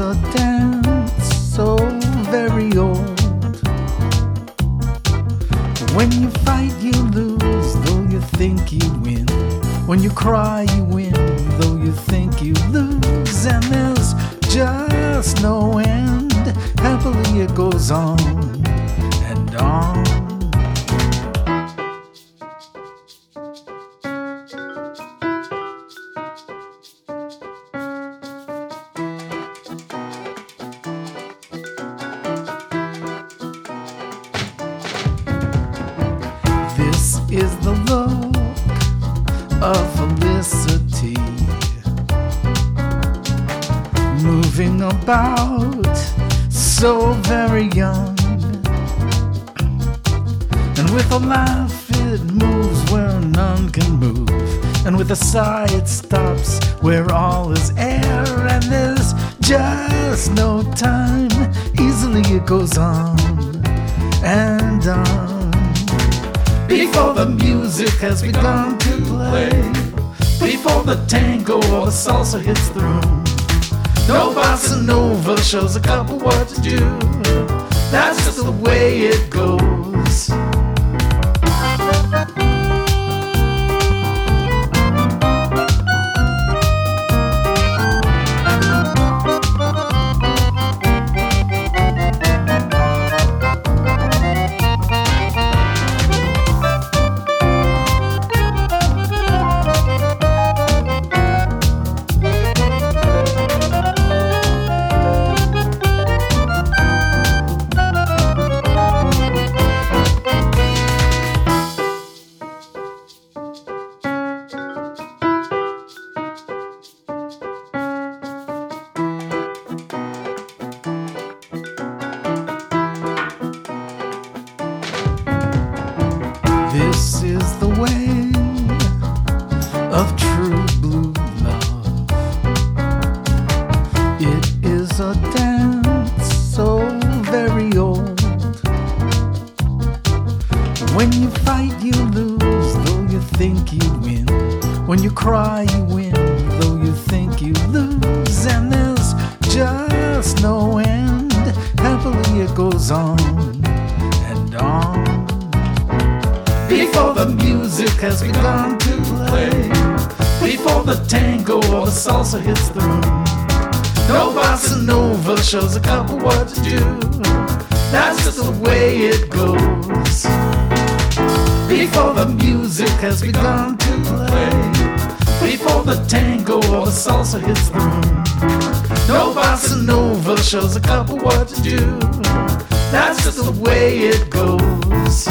a dance so very old. When you fight, you lose, though you think you win. When you cry, you win, though you think you lose. And there's just no end. Happily, it goes on and on. Is the look of felicity. Moving about so very young. And with a laugh, it moves where none can move. And with a sigh, it stops where all is air. And there's just no time. Easily it goes on and on before the music has begun to play, before the tango or the salsa hits the room. No bossa nova shows a couple what to do. That's just the way it goes. When you fight, you lose, though you think you win. When you cry, you win, though you think you lose. And there's just no end. Happily, it goes on and on before the music has begun to play, before the tango or the salsa hits the room. No bossa nova shows a couple what to do. That's just the way it goes. Before the music has begun to play, before the tango or the salsa hits the room. No bossa nova shows a couple what to do. That's just the way it goes.